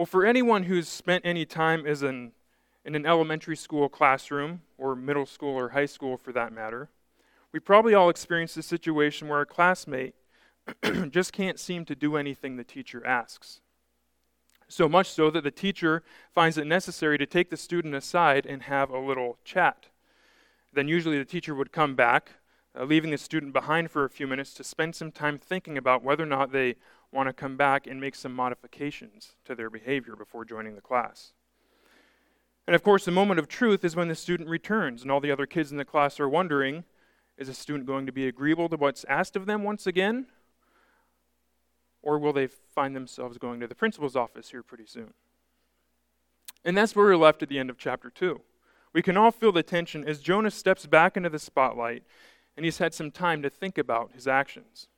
Well, for anyone who's spent any time as an, in an elementary school classroom, or middle school or high school for that matter, we probably all experienced a situation where a classmate just can't seem to do anything the teacher asks. So much so that the teacher finds it necessary to take the student aside and have a little chat. Then, usually, the teacher would come back, uh, leaving the student behind for a few minutes to spend some time thinking about whether or not they want to come back and make some modifications to their behavior before joining the class. And of course, the moment of truth is when the student returns and all the other kids in the class are wondering is the student going to be agreeable to what's asked of them once again? Or will they find themselves going to the principal's office here pretty soon? And that's where we're left at the end of chapter 2. We can all feel the tension as Jonah steps back into the spotlight and he's had some time to think about his actions.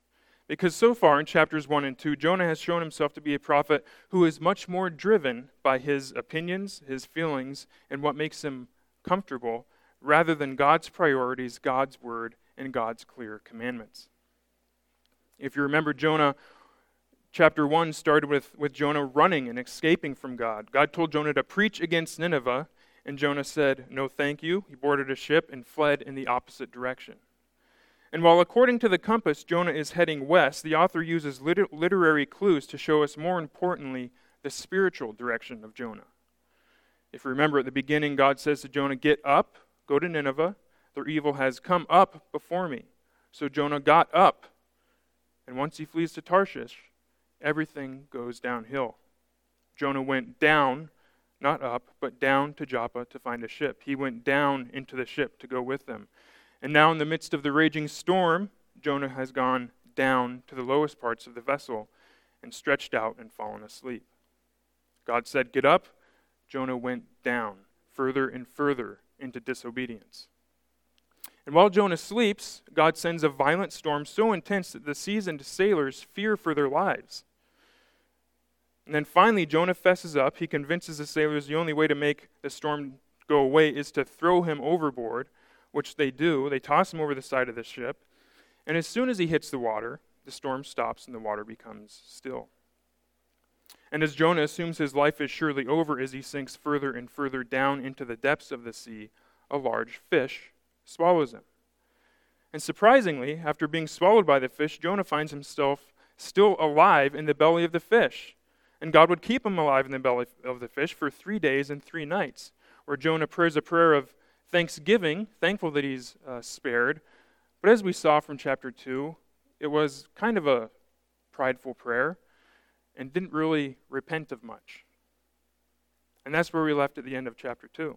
Because so far in chapters 1 and 2, Jonah has shown himself to be a prophet who is much more driven by his opinions, his feelings, and what makes him comfortable, rather than God's priorities, God's word, and God's clear commandments. If you remember, Jonah chapter 1 started with, with Jonah running and escaping from God. God told Jonah to preach against Nineveh, and Jonah said, No, thank you. He boarded a ship and fled in the opposite direction. And while according to the compass, Jonah is heading west, the author uses liter- literary clues to show us, more importantly, the spiritual direction of Jonah. If you remember at the beginning, God says to Jonah, Get up, go to Nineveh. Their evil has come up before me. So Jonah got up. And once he flees to Tarshish, everything goes downhill. Jonah went down, not up, but down to Joppa to find a ship. He went down into the ship to go with them. And now, in the midst of the raging storm, Jonah has gone down to the lowest parts of the vessel and stretched out and fallen asleep. God said, Get up. Jonah went down further and further into disobedience. And while Jonah sleeps, God sends a violent storm so intense that the seasoned sailors fear for their lives. And then finally, Jonah fesses up. He convinces the sailors the only way to make the storm go away is to throw him overboard, which they do. They toss him over the side of the ship. And as soon as he hits the water, the storm stops and the water becomes still. And as Jonah assumes his life is surely over as he sinks further and further down into the depths of the sea, a large fish swallows him. And surprisingly, after being swallowed by the fish, Jonah finds himself still alive in the belly of the fish. And God would keep him alive in the belly of the fish for three days and three nights, where Jonah prays a prayer of thanksgiving, thankful that he's uh, spared. But as we saw from chapter 2, it was kind of a prideful prayer and didn't really repent of much. And that's where we left at the end of chapter 2,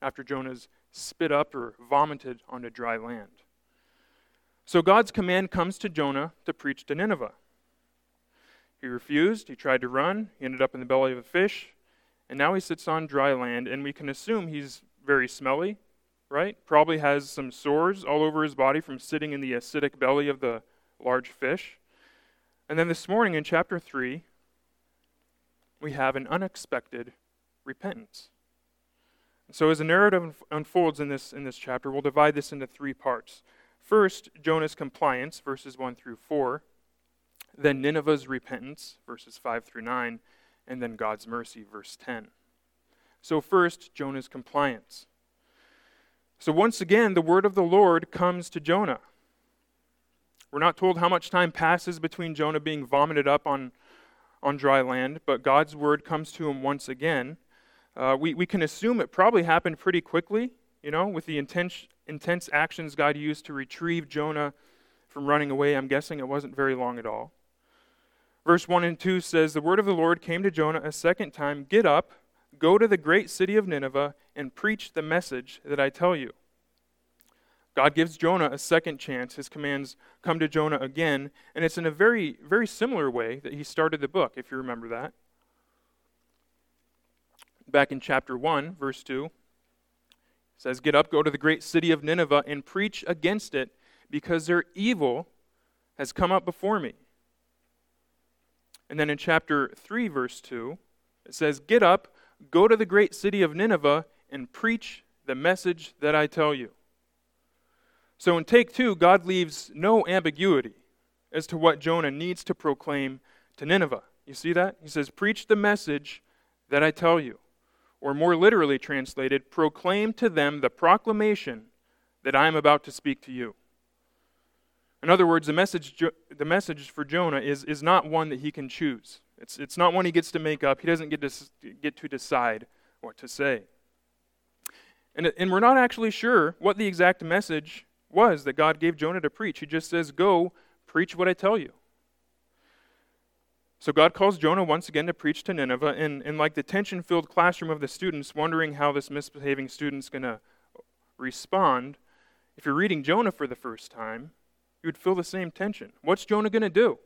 after Jonah's spit up or vomited onto dry land. So God's command comes to Jonah to preach to Nineveh. He refused. He tried to run. He ended up in the belly of a fish. And now he sits on dry land, and we can assume he's very smelly, right? Probably has some sores all over his body from sitting in the acidic belly of the large fish. And then this morning in chapter 3, we have an unexpected repentance. So, as the narrative unfolds in this, in this chapter, we'll divide this into three parts. First, Jonah's compliance, verses 1 through 4 then Nineveh's repentance, verses 5 through 9, and then God's mercy, verse 10. So, first, Jonah's compliance. So, once again, the word of the Lord comes to Jonah. We're not told how much time passes between Jonah being vomited up on, on dry land, but God's word comes to him once again. Uh, we, we can assume it probably happened pretty quickly, you know, with the intense, intense actions God used to retrieve Jonah from running away. I'm guessing it wasn't very long at all. Verse 1 and 2 says, The word of the Lord came to Jonah a second time Get up, go to the great city of Nineveh, and preach the message that I tell you. God gives Jonah a second chance. His commands come to Jonah again, and it's in a very, very similar way that he started the book, if you remember that. Back in chapter 1, verse 2, says, Get up, go to the great city of Nineveh, and preach against it, because their evil has come up before me. And then in chapter 3, verse 2, it says, Get up, go to the great city of Nineveh, and preach the message that I tell you. So in take two, God leaves no ambiguity as to what Jonah needs to proclaim to Nineveh. You see that? He says, Preach the message that I tell you. Or more literally translated, proclaim to them the proclamation that I am about to speak to you. In other words, the message, the message for Jonah is, is not one that he can choose. It's, it's not one he gets to make up. He doesn't get to, get to decide what to say. And, and we're not actually sure what the exact message was that God gave Jonah to preach. He just says, Go, preach what I tell you. So God calls Jonah once again to preach to Nineveh, and, and like the tension filled classroom of the students, wondering how this misbehaving student's going to respond, if you're reading Jonah for the first time, you would feel the same tension. What's Jonah going to do?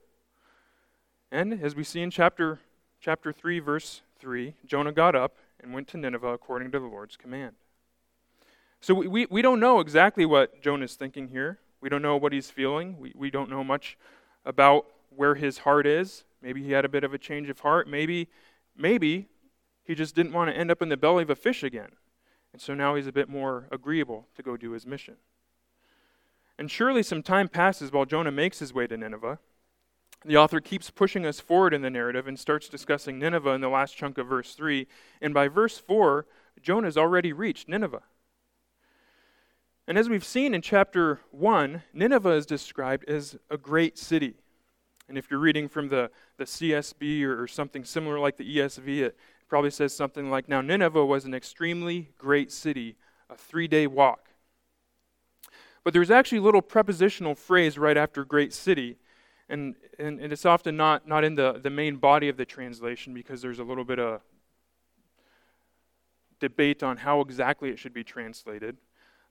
And as we see in chapter, chapter 3, verse 3, Jonah got up and went to Nineveh according to the Lord's command. So we, we, we don't know exactly what Jonah's thinking here. We don't know what he's feeling. We, we don't know much about where his heart is. Maybe he had a bit of a change of heart. Maybe, maybe he just didn't want to end up in the belly of a fish again. And so now he's a bit more agreeable to go do his mission. And surely some time passes while Jonah makes his way to Nineveh. The author keeps pushing us forward in the narrative and starts discussing Nineveh in the last chunk of verse 3. And by verse 4, Jonah's already reached Nineveh. And as we've seen in chapter 1, Nineveh is described as a great city. And if you're reading from the, the CSB or, or something similar like the ESV, it probably says something like Now Nineveh was an extremely great city, a three day walk. But there's actually a little prepositional phrase right after great city. And, and, and it's often not, not in the, the main body of the translation because there's a little bit of debate on how exactly it should be translated.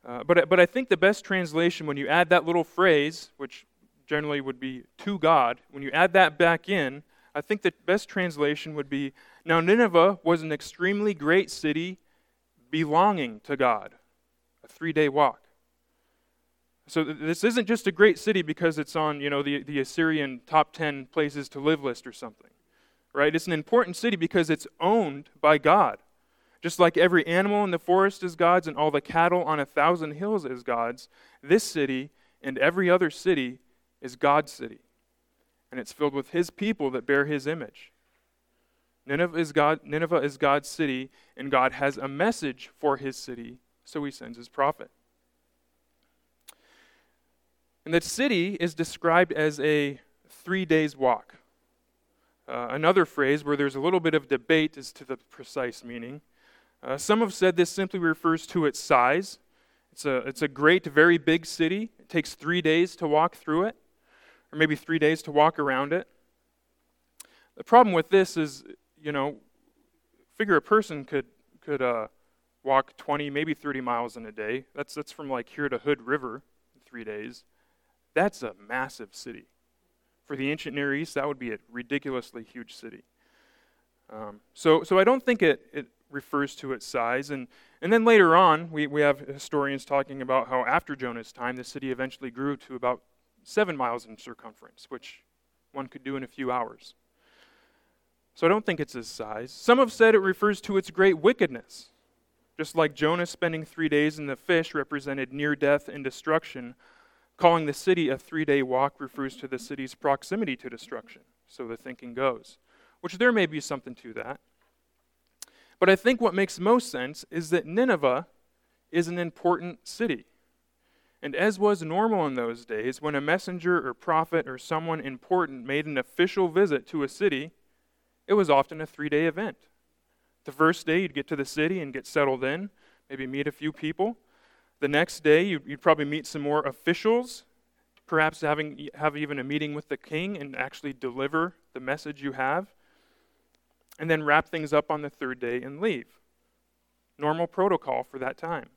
Uh, but, but I think the best translation, when you add that little phrase, which generally would be to God, when you add that back in, I think the best translation would be Now Nineveh was an extremely great city belonging to God, a three day walk. So th- this isn't just a great city because it's on, you know, the, the Assyrian top 10 places to live list or something. Right? It's an important city because it's owned by God. Just like every animal in the forest is God's and all the cattle on a thousand hills is God's, this city and every other city is God's city. And it's filled with his people that bear his image. Nineveh is, God, Nineveh is God's city, and God has a message for his city, so he sends his prophet. And the city is described as a three days walk. Uh, another phrase where there's a little bit of debate as to the precise meaning. Uh, some have said this simply refers to its size. It's a, it's a great, very big city. It takes three days to walk through it, or maybe three days to walk around it. The problem with this is, you know, figure a person could, could uh, walk 20, maybe 30 miles in a day. That's, that's from like here to Hood River in three days. That's a massive city. For the ancient Near East, that would be a ridiculously huge city. Um, so, so I don't think it, it refers to its size. And, and then later on, we, we have historians talking about how after Jonah's time, the city eventually grew to about seven miles in circumference, which one could do in a few hours. So I don't think it's its size. Some have said it refers to its great wickedness. Just like Jonah spending three days in the fish represented near death and destruction, calling the city a three day walk refers to the city's proximity to destruction. So the thinking goes. Which there may be something to that. But I think what makes most sense is that Nineveh is an important city. And as was normal in those days, when a messenger or prophet or someone important made an official visit to a city, it was often a three day event. The first day, you'd get to the city and get settled in, maybe meet a few people. The next day, you'd, probably meet some more officials, perhaps having, have even a meeting with the king and actually deliver the message you have and then wrap things up on the third day and leave. Normal protocol for that time.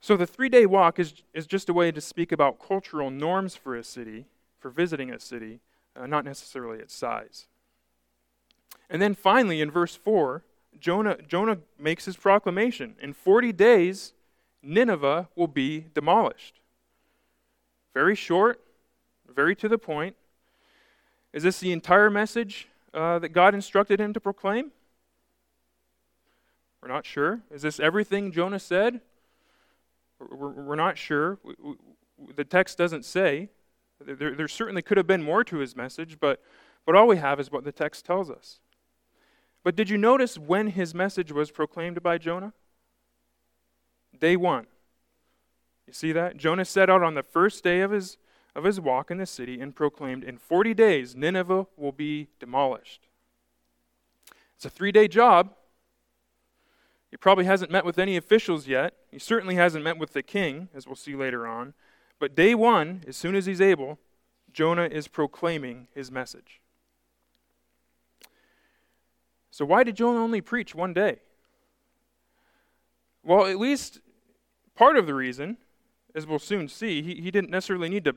So the three day walk is, is just a way to speak about cultural norms for a city, for visiting a city, uh, not necessarily its size. And then finally, in verse 4, Jonah, Jonah makes his proclamation. In 40 days, Nineveh will be demolished. Very short, very to the point. Is this the entire message? uh, that God instructed him to proclaim? We're not sure. Is this everything Jonah said? We're, not sure. The text doesn't say. There, there certainly could have been more to his message, but, But all we have is what the text tells us. But did you notice when his message was proclaimed by Jonah? Day one. You see that? Jonah set out on the first day of his, of his walk in the city and proclaimed, In 40 days, Nineveh will be demolished. It's a three day job. He probably hasn't met with any officials yet. He certainly hasn't met with the king, as we'll see later on. But day one, as soon as he's able, Jonah is proclaiming his message. So, why did Jonah only preach one day? Well, at least part of the reason, as we'll soon see, he, he didn't necessarily need to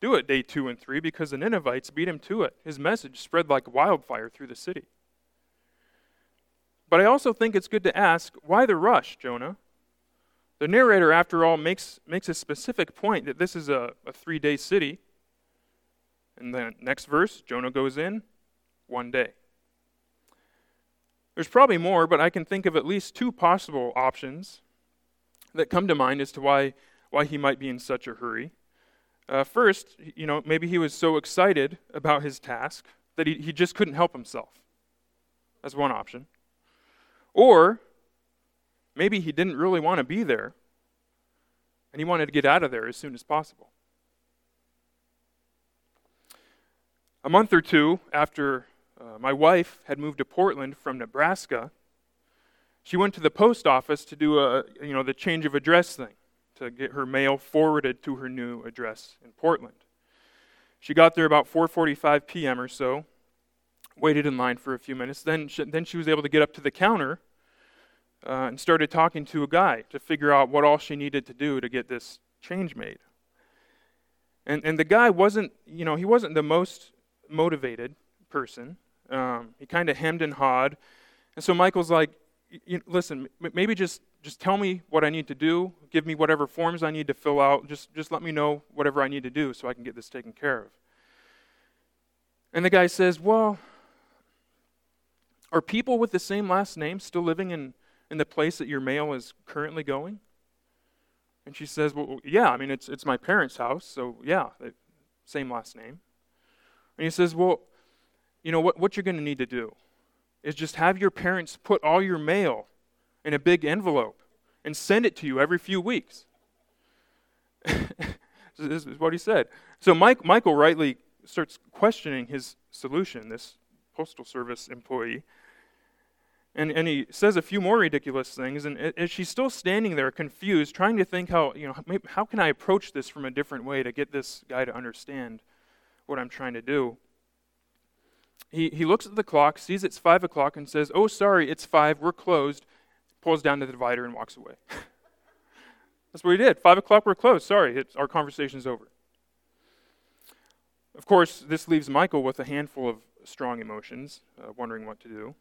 do it day two and three because the Ninevites beat him to it. His message spread like wildfire through the city. But I also think it's good to ask why the rush, Jonah? The narrator, after all, makes, makes a specific point that this is a, a three day city. And the next verse, Jonah goes in one day. There's probably more, but I can think of at least two possible options that come to mind as to why, why he might be in such a hurry. Uh, first, you know, maybe he was so excited about his task that he, he just couldn't help himself. That's one option. Or maybe he didn't really want to be there and he wanted to get out of there as soon as possible. A month or two after uh, my wife had moved to Portland from Nebraska, she went to the post office to do a, you know, the change of address thing to get her mail forwarded to her new address in Portland. She got there about 4:45 p.m. or so, waited in line for a few minutes. Then she, then she was able to get up to the counter uh, and started talking to a guy to figure out what all she needed to do to get this change made. And, and the guy wasn't, you know, he wasn't the most motivated person. Um, he kind of hemmed and hawed. And so Michael's like, listen, maybe just, just tell me what I need to do. Give me whatever forms I need to fill out. Just, just let me know whatever I need to do so I can get this taken care of. And the guy says, well, are people with the same last name still living in in the place that your mail is currently going? And she says, Well, yeah, I mean, it's, it's my parents' house, so yeah, same last name. And he says, Well, you know, what, what you're going to need to do is just have your parents put all your mail in a big envelope and send it to you every few weeks. this is what he said. So Mike, Michael rightly starts questioning his solution, this postal service employee. And, and he says a few more ridiculous things, and as she's still standing there confused, trying to think how, you know, how can I approach this from a different way to get this guy to understand what I'm trying to do? He, he looks at the clock, sees it's 5 o'clock, and says, Oh, sorry, it's 5, we're closed, pulls down the divider and walks away. That's what he did. 5 o'clock, we're closed. Sorry, our conversation's over. Of course, this leaves Michael with a handful of strong emotions, uh, wondering what to do.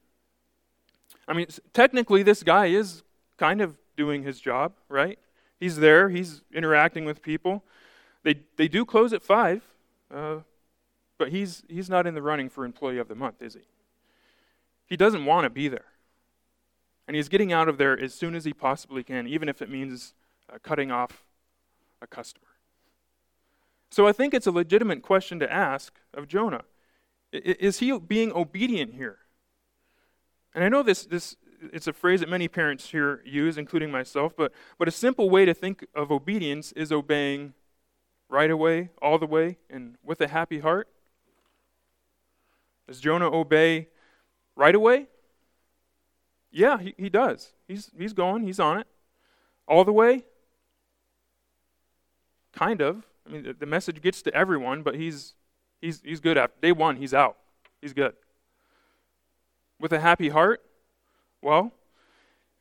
I mean, technically, this guy is kind of doing his job, right? He's there, he's interacting with people. They, they do close at 5, uh, but he's, he's not in the running for Employee of the Month, is he? He doesn't want to be there. And he's getting out of there as soon as he possibly can, even if it means uh, cutting off a customer. So I think it's a legitimate question to ask of Jonah. Is he being obedient here? And I know this, this it's a phrase that many parents here use, including myself, but, but a simple way to think of obedience is obeying right away, all the way, and with a happy heart. Does Jonah obey right away? Yeah, he, he does. He's, he's going, he's on it. All the way? Kind of. I mean, the, the message gets to everyone, but he's, he's, he's good after day one, he's out. He's good with a happy heart? Well,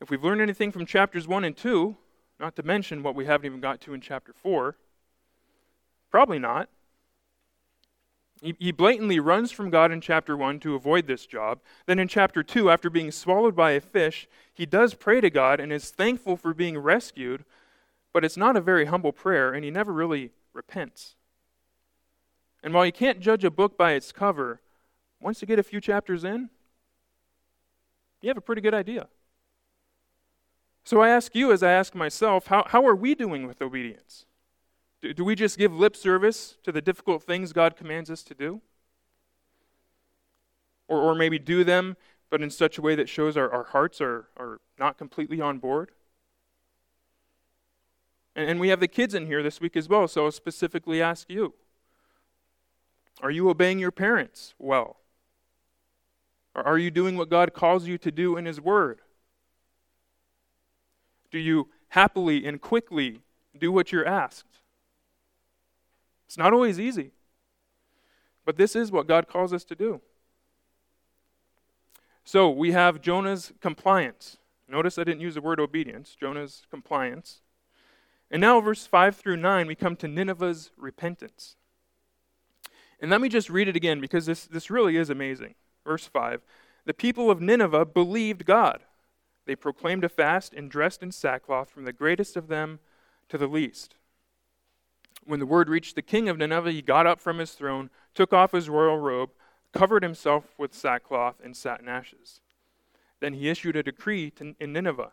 if we've learned anything from chapters 1 and 2, not to mention what we haven't even got to in chapter 4, probably not. He, blatantly runs from God in chapter 1 to avoid this job. Then in chapter 2, after being swallowed by a fish, he does pray to God and is thankful for being rescued, but it's not a very humble prayer, and he never really repents. And while you can't judge a book by its cover, once you get a few chapters in, you have a pretty good idea. So I ask you, as I ask myself, how, how are we doing with obedience? Do, do we just give lip service to the difficult things God commands us to do? Or, or maybe do them, but in such a way that shows our, our hearts are, are not completely on board? And, and we have the kids in here this week as well, so I'll specifically ask you Are you obeying your parents well? Or are you doing what God calls you to do in His Word? Do you happily and quickly do what you're asked? It's not always easy, but this is what God calls us to do. So we have Jonah's compliance. Notice I didn't use the word obedience, Jonah's compliance. And now, verse 5 through 9, we come to Nineveh's repentance. And let me just read it again because this, this really is amazing. Verse 5 The people of Nineveh believed God. They proclaimed a fast and dressed in sackcloth from the greatest of them to the least. When the word reached the king of Nineveh, he got up from his throne, took off his royal robe, covered himself with sackcloth, and sat in ashes. Then he issued a decree to, in Nineveh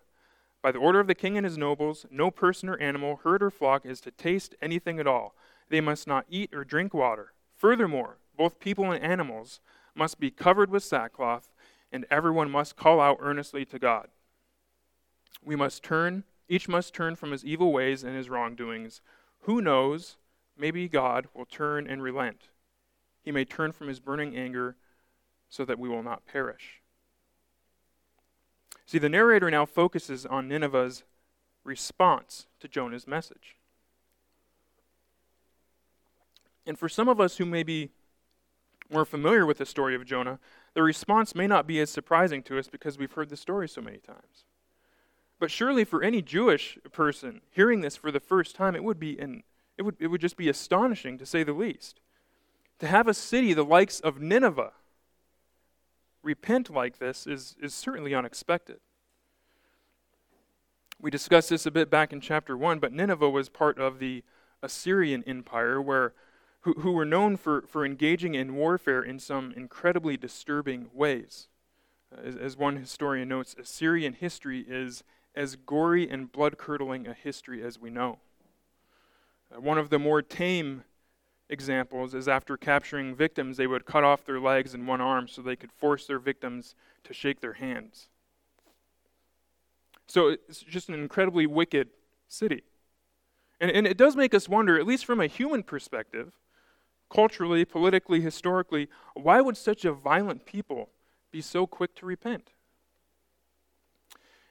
By the order of the king and his nobles, no person or animal, herd or flock is to taste anything at all. They must not eat or drink water. Furthermore, both people and animals must be covered with sackcloth, and everyone must call out earnestly to God. We must turn, each must turn from his evil ways and his wrongdoings. Who knows? Maybe God will turn and relent. He may turn from his burning anger so that we will not perish. See, the narrator now focuses on Nineveh's response to Jonah's message. And for some of us who may be more familiar with the story of Jonah, the response may not be as surprising to us because we've heard the story so many times. But surely for any Jewish person hearing this for the first time, it would be an, it would, it would just be astonishing to say the least. To have a city the likes of Nineveh repent like this is, is certainly unexpected. We discussed this a bit back in chapter 1, but Nineveh was part of the Assyrian Empire, where, who, who were known for, for engaging in warfare in some incredibly disturbing ways. Uh, as, as one historian notes, Assyrian history is as gory and blood curdling a history as we know. Uh, one of the more tame examples is after capturing victims, they would cut off their legs and one arm so they could force their victims to shake their hands. So it's just an incredibly wicked city. And, and it does make us wonder, at least from a human perspective, culturally, politically, historically, why would such a violent people be so quick to repent?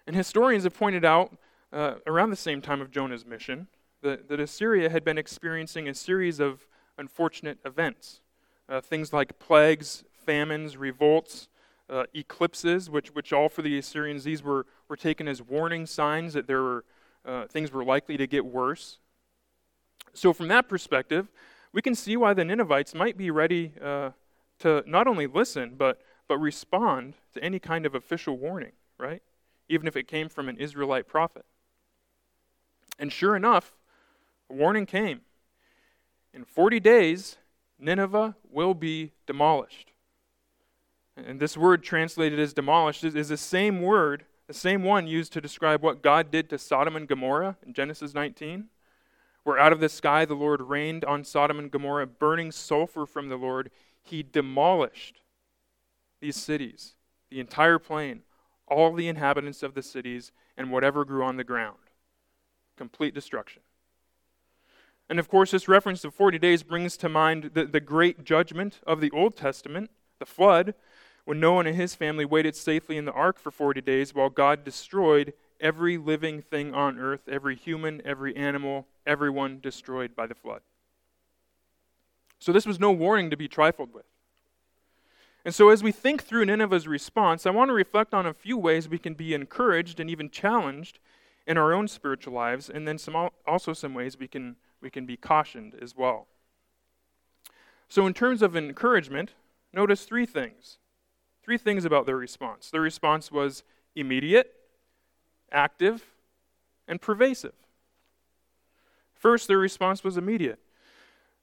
And historians have pointed out uh, around the same time of Jonah's mission that, that Assyria had been experiencing a series of unfortunate events. Uh, things like plagues, famines, revolts, uh, eclipses, which, which all for the Assyrians, these were, were taken as warning signs that there were, uh, things were likely to get worse. So, from that perspective, we can see why the Ninevites might be ready uh, to not only listen, but, but respond to any kind of official warning, right? Even if it came from an Israelite prophet. And sure enough, a warning came. In 40 days, Nineveh will be demolished. And this word translated as demolished is, the same word, the same one used to describe what God did to Sodom and Gomorrah in Genesis 19, where out of the sky the Lord rained on Sodom and Gomorrah, burning sulfur from the Lord. He demolished these cities, the entire plain, all the inhabitants of the cities and whatever grew on the ground. Complete destruction. And of course, this reference to 40 days brings to mind the, the great judgment of the Old Testament, the flood, when Noah and his family waited safely in the ark for 40 days while God destroyed every living thing on earth, every human, every animal, everyone destroyed by the flood. So this was no warning to be trifled with. And so, as we think through Nineveh's response, I want to reflect on a few ways we can be encouraged and even challenged in our own spiritual lives, and then some, also some ways we can, we can be cautioned as well. So, in terms of encouragement, notice three things. Three things about their response. Their response was immediate, active, and pervasive. First, their response was immediate.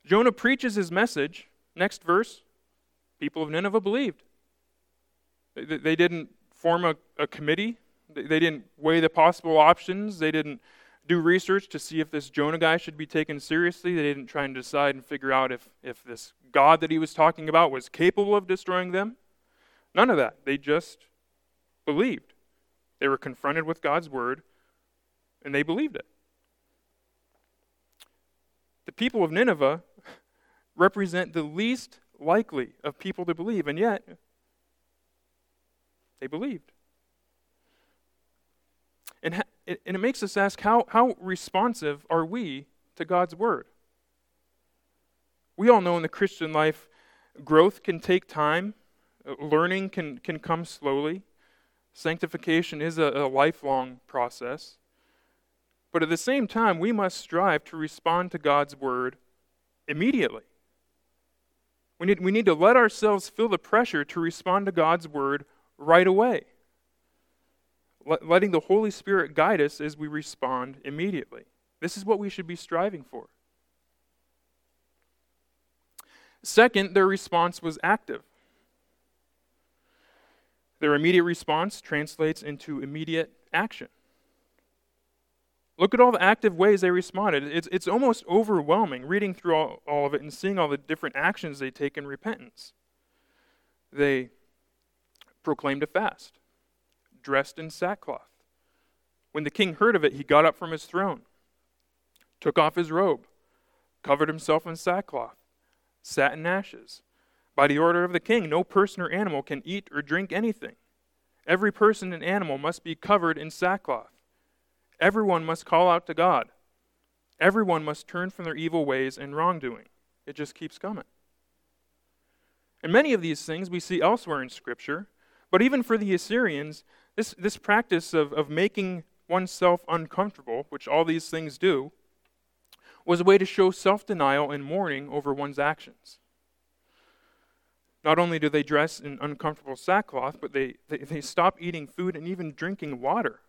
Jonah preaches his message. Next verse, people of Nineveh believed. They, they didn't form a, a committee, they, they didn't weigh the possible options, they didn't do research to see if this Jonah guy should be taken seriously. They didn't try and decide and figure out if, if this God that he was talking about was capable of destroying them. None of that. They just believed. They were confronted with God's word, and they believed it. The people of Nineveh represent the least likely of people to believe, and yet they believed. And, ha- and it makes us ask how, how responsive are we to God's word? We all know in the Christian life, growth can take time, uh, learning can, can come slowly, sanctification is a, a lifelong process. But at the same time, we must strive to respond to God's word immediately. We need, we need to let ourselves feel the pressure to respond to God's word right away, let, letting the Holy Spirit guide us as we respond immediately. This is what we should be striving for. Second, their response was active. Their immediate response translates into immediate action. Look at all the active ways they responded. It's, it's almost overwhelming reading through all, all of it and seeing all the different actions they take in repentance. They proclaimed a fast, dressed in sackcloth. When the king heard of it, he got up from his throne, took off his robe, covered himself in sackcloth, sat in ashes. By the order of the king, no person or animal can eat or drink anything. Every person and animal must be covered in sackcloth. Everyone must call out to God. Everyone must turn from their evil ways and wrongdoing. It just keeps coming. And many of these things we see elsewhere in Scripture, but even for the Assyrians, this, this practice of, of making oneself uncomfortable, which all these things do, was a way to show self denial and mourning over one's actions. Not only do they dress in uncomfortable sackcloth, but they, they, they stop eating food and even drinking water.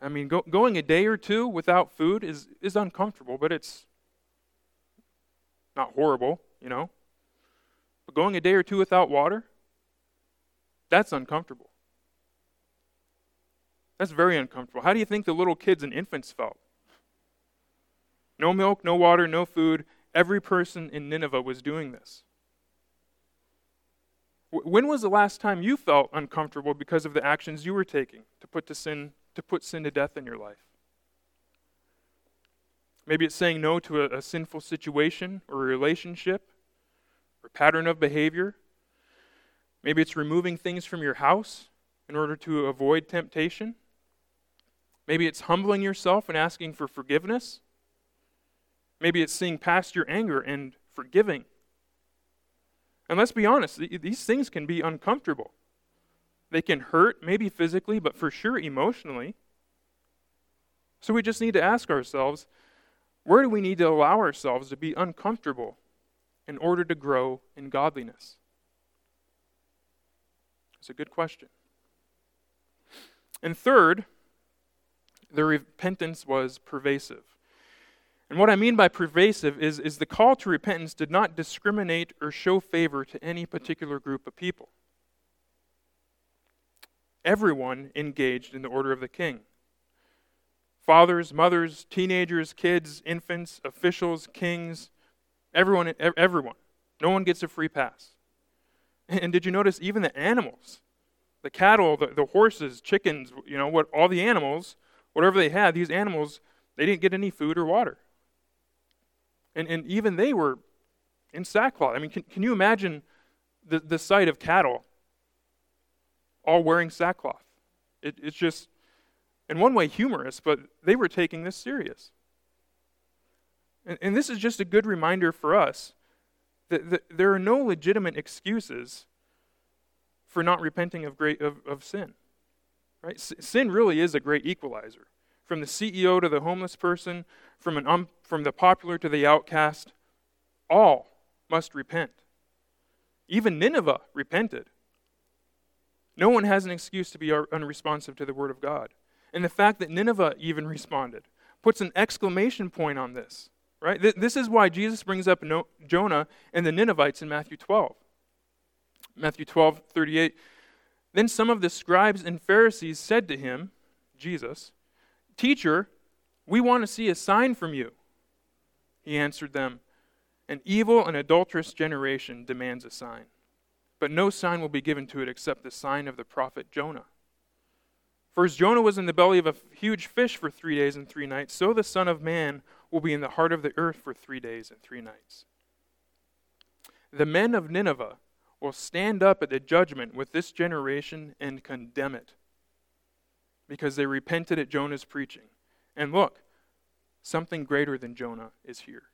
I mean, go, going a day or two without food is, is uncomfortable, but it's not horrible, you know. But going a day or two without water, that's uncomfortable. That's very uncomfortable. How do you think the little kids and infants felt? No milk, no water, no food. Every person in Nineveh was doing this. When was the last time you felt uncomfortable because of the actions you were taking to put to sin to put sin to death in your life. Maybe it's saying no to a, a sinful situation or relationship or pattern of behavior. Maybe it's removing things from your house in order to avoid temptation. Maybe it's humbling yourself and asking for forgiveness. Maybe it's seeing past your anger and forgiving. And let's be honest, these things can be uncomfortable. They can hurt, maybe physically, but for sure emotionally. So we just need to ask ourselves where do we need to allow ourselves to be uncomfortable in order to grow in godliness? It's a good question. And third, the repentance was pervasive. And what I mean by pervasive is, is the call to repentance did not discriminate or show favor to any particular group of people everyone engaged in the order of the king fathers, mothers, teenagers, kids, infants, officials, kings, everyone, everyone. No one gets a free pass. And did you notice even the animals, the cattle, the, the horses, chickens, you know, what all the animals, whatever they had, these animals, they didn't get any food or water. And, and even they were in sackcloth. I mean, can, can you imagine the, the sight of cattle all wearing sackcloth. It, it's just, in one way, humorous, but they were taking this serious. And, and this is just a good reminder for us that, that there are no legitimate excuses for not repenting of, great, of, of sin. Right? Sin really is a great equalizer. From the CEO to the homeless person, from, an um, from the popular to the outcast, all must repent. Even Nineveh repented. No one has an excuse to be unresponsive to the word of God. And the fact that Nineveh even responded puts an exclamation point on this, right? This is why Jesus brings up Jonah and the Ninevites in Matthew 12. Matthew 12, 38. Then some of the scribes and Pharisees said to him, Jesus, Teacher, we want to see a sign from you. He answered them, An evil and adulterous generation demands a sign but no sign will be given to it except the sign of the prophet Jonah. For as Jonah was in the belly of a huge fish for three days and three nights, so the Son of Man will be in the heart of the earth for three days and three nights. The men of Nineveh will stand up at the judgment with this generation and condemn it because they repented at Jonah's preaching. And look, something greater than Jonah is here.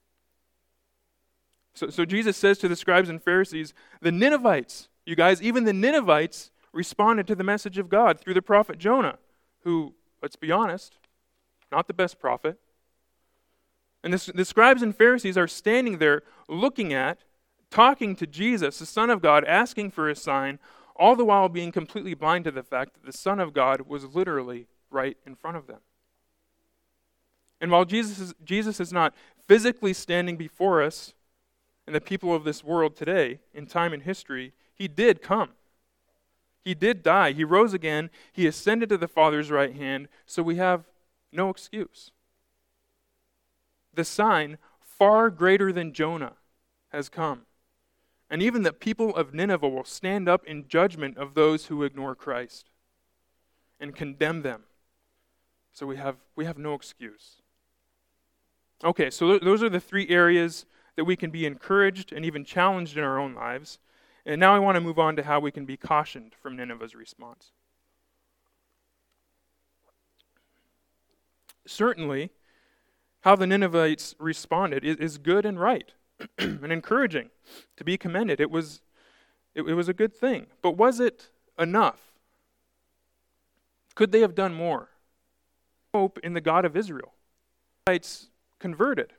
So, so Jesus says to the scribes and Pharisees, the Ninevites, you guys, even the Ninevites responded to the message of God through the prophet Jonah, who, let's be honest, not the best prophet. And the, the scribes and Pharisees are standing there looking at, talking to Jesus, the Son of God, asking for a sign, all the while being completely blind to the fact that the Son of God was literally right in front of them. And while Jesus is, Jesus is not physically standing before us and the people of this world today, in time and history, he did come. He did die. He rose again. He ascended to the Father's right hand, so we have no excuse. The sign, far greater than Jonah, has come. And even the people of Nineveh will stand up in judgment of those who ignore Christ and condemn them. So we have, we have no excuse. Okay, so th- those are the three areas that we can be encouraged and even challenged in our own lives. And now I want to move on to how we can be cautioned from Nineveh's response. Certainly, how the Ninevites responded is, good and right and encouraging to be commended. It was, it, it was a good thing. But was it enough? Could they have done more? Hope in the God of Israel. Ninevites converted.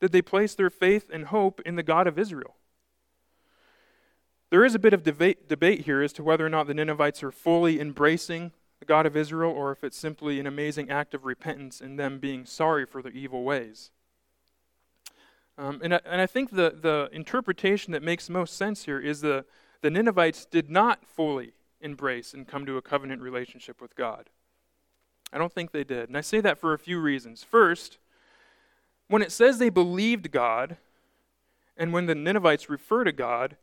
Did they place their faith and hope in the God of Israel? There is a bit of debate, debate here as to whether or not the Ninevites are fully embracing the God of Israel or if it's simply an amazing act of repentance in them being sorry for their evil ways. Um, and, I, and I think the, the interpretation that makes most sense here is the, the Ninevites did not fully embrace and come to a covenant relationship with God. I don't think they did. And I say that for a few reasons. First, when it says they believed God, and when the Ninevites refer to God,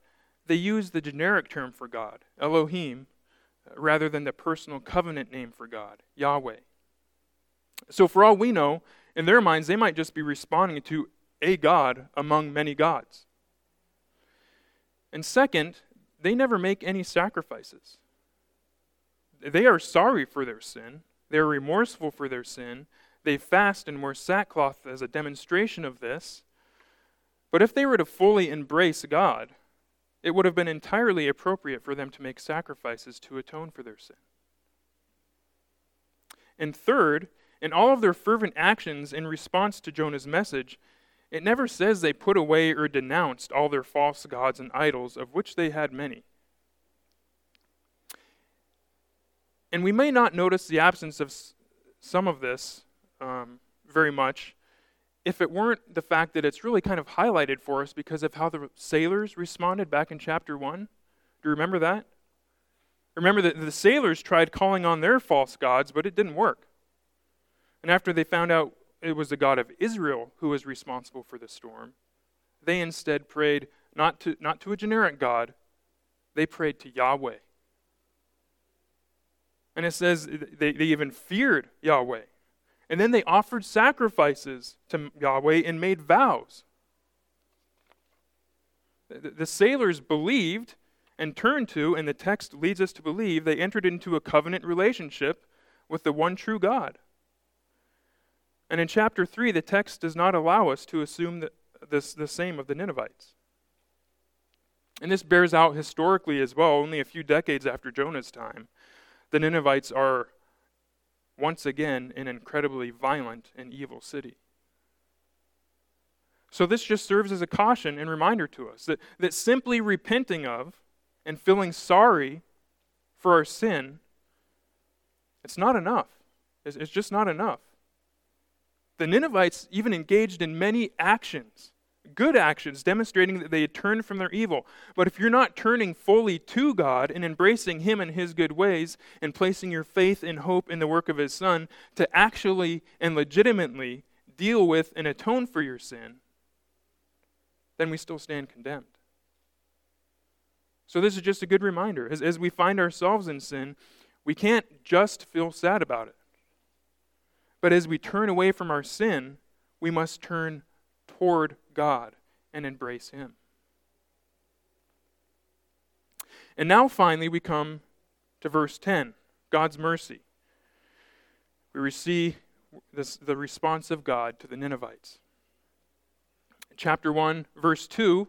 they use the generic term for God, Elohim, rather than the personal covenant name for God, Yahweh. So, for all we know, in their minds, they might just be responding to a God among many gods. And second, they never make any sacrifices. They are sorry for their sin, they are remorseful for their sin. They fast and wear sackcloth as a demonstration of this. But if they were to fully embrace God, it would have been entirely appropriate for them to make sacrifices to atone for their sin. And third, in all of their fervent actions in response to Jonah's message, it never says they put away or denounced all their false gods and idols, of which they had many. And we may not notice the absence of some of this um, very much if it weren't the fact that it's really kind of highlighted for us because of how the sailors responded back in chapter 1. Do you remember that? Remember that the sailors tried calling on their false gods, but it didn't work. And after they found out it was the God of Israel who was responsible for the storm, they instead prayed not to, not to a generic God, they prayed to Yahweh. And it says they, they even feared Yahweh. And then they offered sacrifices to Yahweh and made vows. The sailors believed and turned to, and the text leads us to believe, they entered into a covenant relationship with the one true God. And in chapter 3, the text does not allow us to assume that this, the same of the Ninevites. And this bears out historically as well, only a few decades after Jonah's time. The Ninevites are once again an incredibly violent and evil city. So, this just serves as a caution and reminder to us that, that simply repenting of and feeling sorry for our sin, it's not enough. It's, it's just not enough. The Ninevites even engaged in many actions good actions demonstrating that they had turned from their evil. But if you're not turning fully to God and embracing Him and His good ways and placing your faith and hope in the work of His Son to actually and legitimately deal with and atone for your sin, then we still stand condemned. So, this is just a good reminder. As, as we find ourselves in sin, we can't just feel sad about it. But as we turn away from our sin, we must turn toward God and embrace Him. And now, finally, we come to verse 10 God's mercy. We see this, the response of God to the Ninevites. Chapter 1, verse 2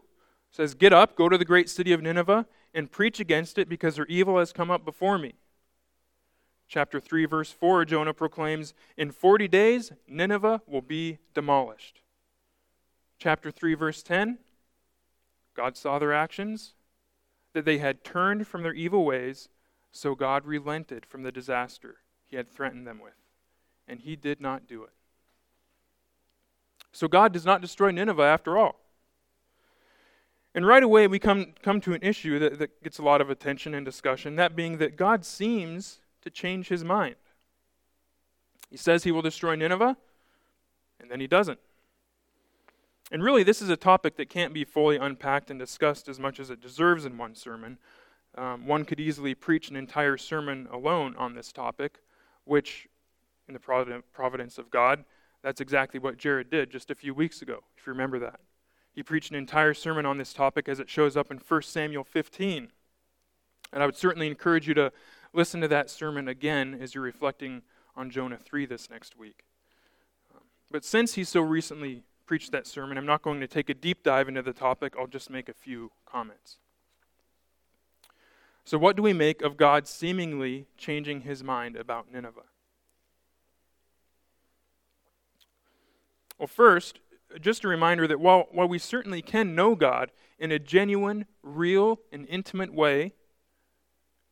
says, Get up, go to the great city of Nineveh, and preach against it, because her evil has come up before me. Chapter 3, verse 4, Jonah proclaims, In 40 days, Nineveh will be demolished. Chapter 3, verse 10, God saw their actions, that they had turned from their evil ways, so God relented from the disaster he had threatened them with, and he did not do it. So God does not destroy Nineveh after all. And right away, we come, come to an issue that, that gets a lot of attention and discussion, that being that God seems to change his mind. He says he will destroy Nineveh, and then he doesn't. And really, this is a topic that can't be fully unpacked and discussed as much as it deserves in one sermon. Um, one could easily preach an entire sermon alone on this topic, which, in the providence of God, that's exactly what Jared did just a few weeks ago, if you remember that. He preached an entire sermon on this topic as it shows up in 1 Samuel 15. And I would certainly encourage you to listen to that sermon again as you're reflecting on Jonah 3 this next week. But since he so recently preached that sermon, I'm not going to take a deep dive into the topic. I'll just make a few comments. So, what do we make of God seemingly changing his mind about Nineveh? Well, first, just a reminder that while, while we certainly can know God in a genuine, real, and intimate way,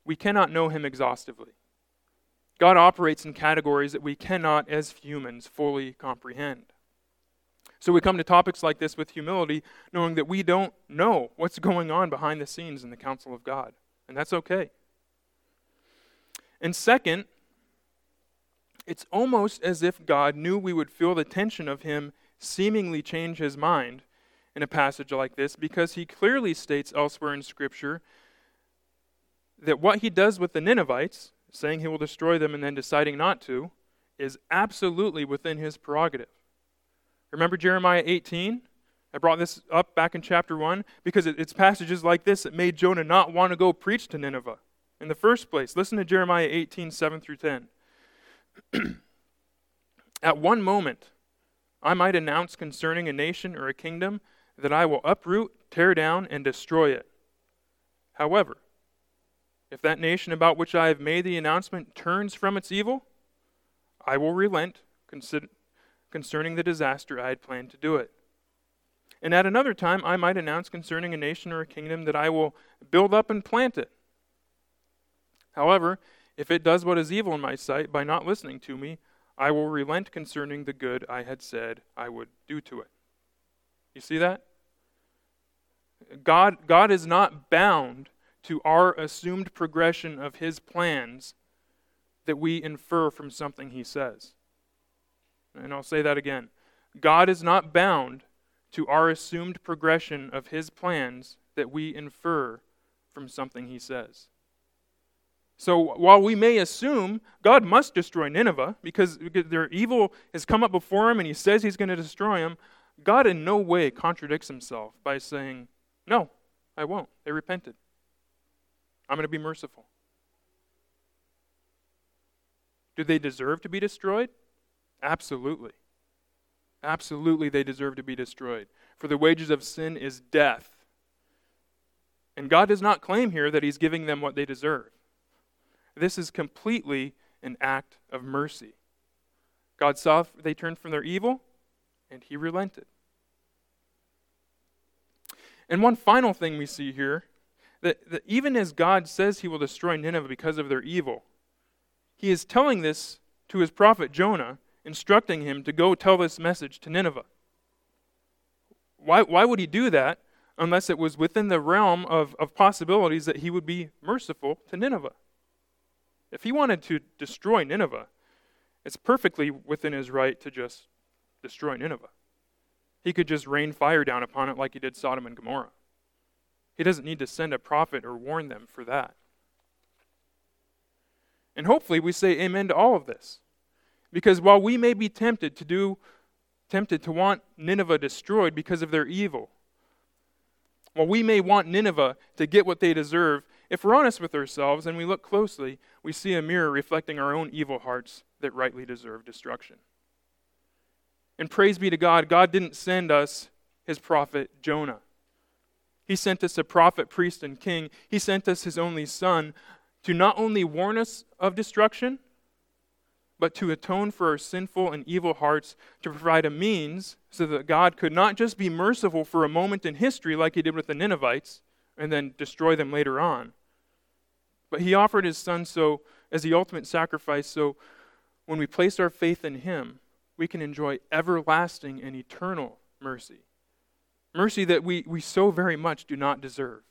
we cannot know Him exhaustively. God operates in categories that we cannot, as humans, fully comprehend. So we come to topics like this with humility, knowing that we don't know what's going on behind the scenes in the counsel of God. And that's okay. And second, it's almost as if God knew we would feel the tension of Him seemingly change his mind in a passage like this because he clearly states elsewhere in Scripture that what he does with the Ninevites, saying he will destroy them and then deciding not to, is absolutely within his prerogative. Remember Jeremiah 18? I brought this up back in chapter 1 because it's passages like this that made Jonah not want to go preach to Nineveh in the first place. Listen to Jeremiah 18, 7 through 10. At one moment, I might announce concerning a nation or a kingdom that I will uproot, tear down, and destroy it. However, if that nation about which I have made the announcement turns from its evil, I will relent concerning the disaster I had planned to do it. And at another time, I might announce concerning a nation or a kingdom that I will build up and plant it. However, if it does what is evil in my sight by not listening to me, I will relent concerning the good I had said I would do to it. You see that? God, God is not bound to our assumed progression of his plans that we infer from something he says. And I'll say that again. God is not bound to our assumed progression of his plans that we infer from something he says. So while we may assume God must destroy Nineveh because, their evil has come up before him and he says he's going to destroy them, God in no way contradicts himself by saying, No, I won't. They repented. I'm going to be merciful. Do they deserve to be destroyed? Absolutely. Absolutely, they deserve to be destroyed. For the wages of sin is death. And God does not claim here that He's giving them what they deserve. This is completely an act of mercy. God saw they turned from their evil, and he relented. And one final thing we see here that, that even as God says he will destroy Nineveh because of their evil, he is telling this to his prophet Jonah, instructing him to go tell this message to Nineveh. Why, why would he do that unless it was within the realm of, of possibilities that he would be merciful to Nineveh? If he wanted to destroy Nineveh, it's perfectly within his right to just destroy Nineveh. He could just rain fire down upon it like he did Sodom and Gomorrah. He doesn't need to send a prophet or warn them for that. And hopefully we say amen to all of this. Because while we may be tempted to do tempted to want Nineveh destroyed because of their evil, while we may want Nineveh to get what they deserve, if we're honest with ourselves and we look closely, we see a mirror reflecting our own evil hearts that rightly deserve destruction. And praise be to God, God didn't send us his prophet Jonah. He sent us a prophet, priest, and king. He sent us his only son to not only warn us of destruction, but to atone for our sinful and evil hearts, to provide a means so that God could not just be merciful for a moment in history like he did with the Ninevites and then destroy them later on, but he offered his son so as the ultimate sacrifice so when we place our faith in him, we can enjoy everlasting and eternal mercy. Mercy that we, we so very much do not deserve.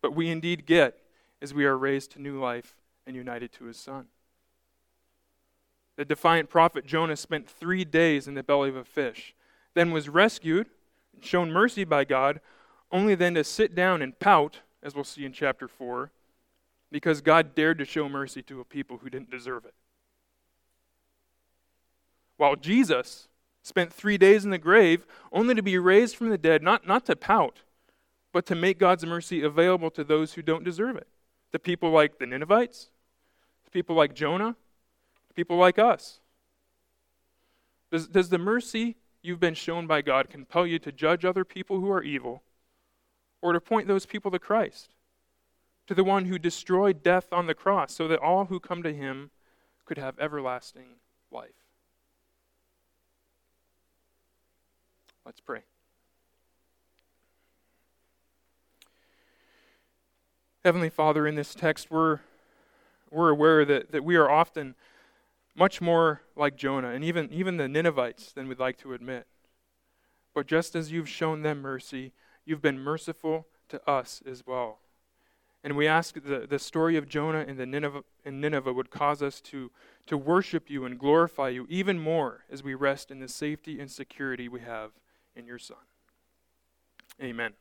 But we indeed get as we are raised to new life and united to his son. The defiant prophet Jonah spent three days in the belly of a fish, then was rescued, shown mercy by God, only then to sit down and pout, as we'll see in chapter 4, because God dared to show mercy to a people who didn't deserve it. While Jesus spent three days in the grave only to be raised from the dead, not, not to pout, but to make God's mercy available to those who don't deserve it. The people like the Ninevites, the people like Jonah, people like us. Does, does the mercy you've been shown by God compel you to judge other people who are evil or to point those people to Christ? to the one who destroyed death on the cross, so that all who come to him could have everlasting life. Let's pray. Heavenly Father, in this text, we're, we're aware that, that we are often much more like Jonah and even, even the Ninevites than we'd like to admit. But just as you've shown them mercy, you've been merciful to us as well. And we ask the, the story of Jonah and, the Nineveh, and Nineveh would cause us to, to worship you and glorify you even more as we rest in the safety and security we have in your Son. Amen.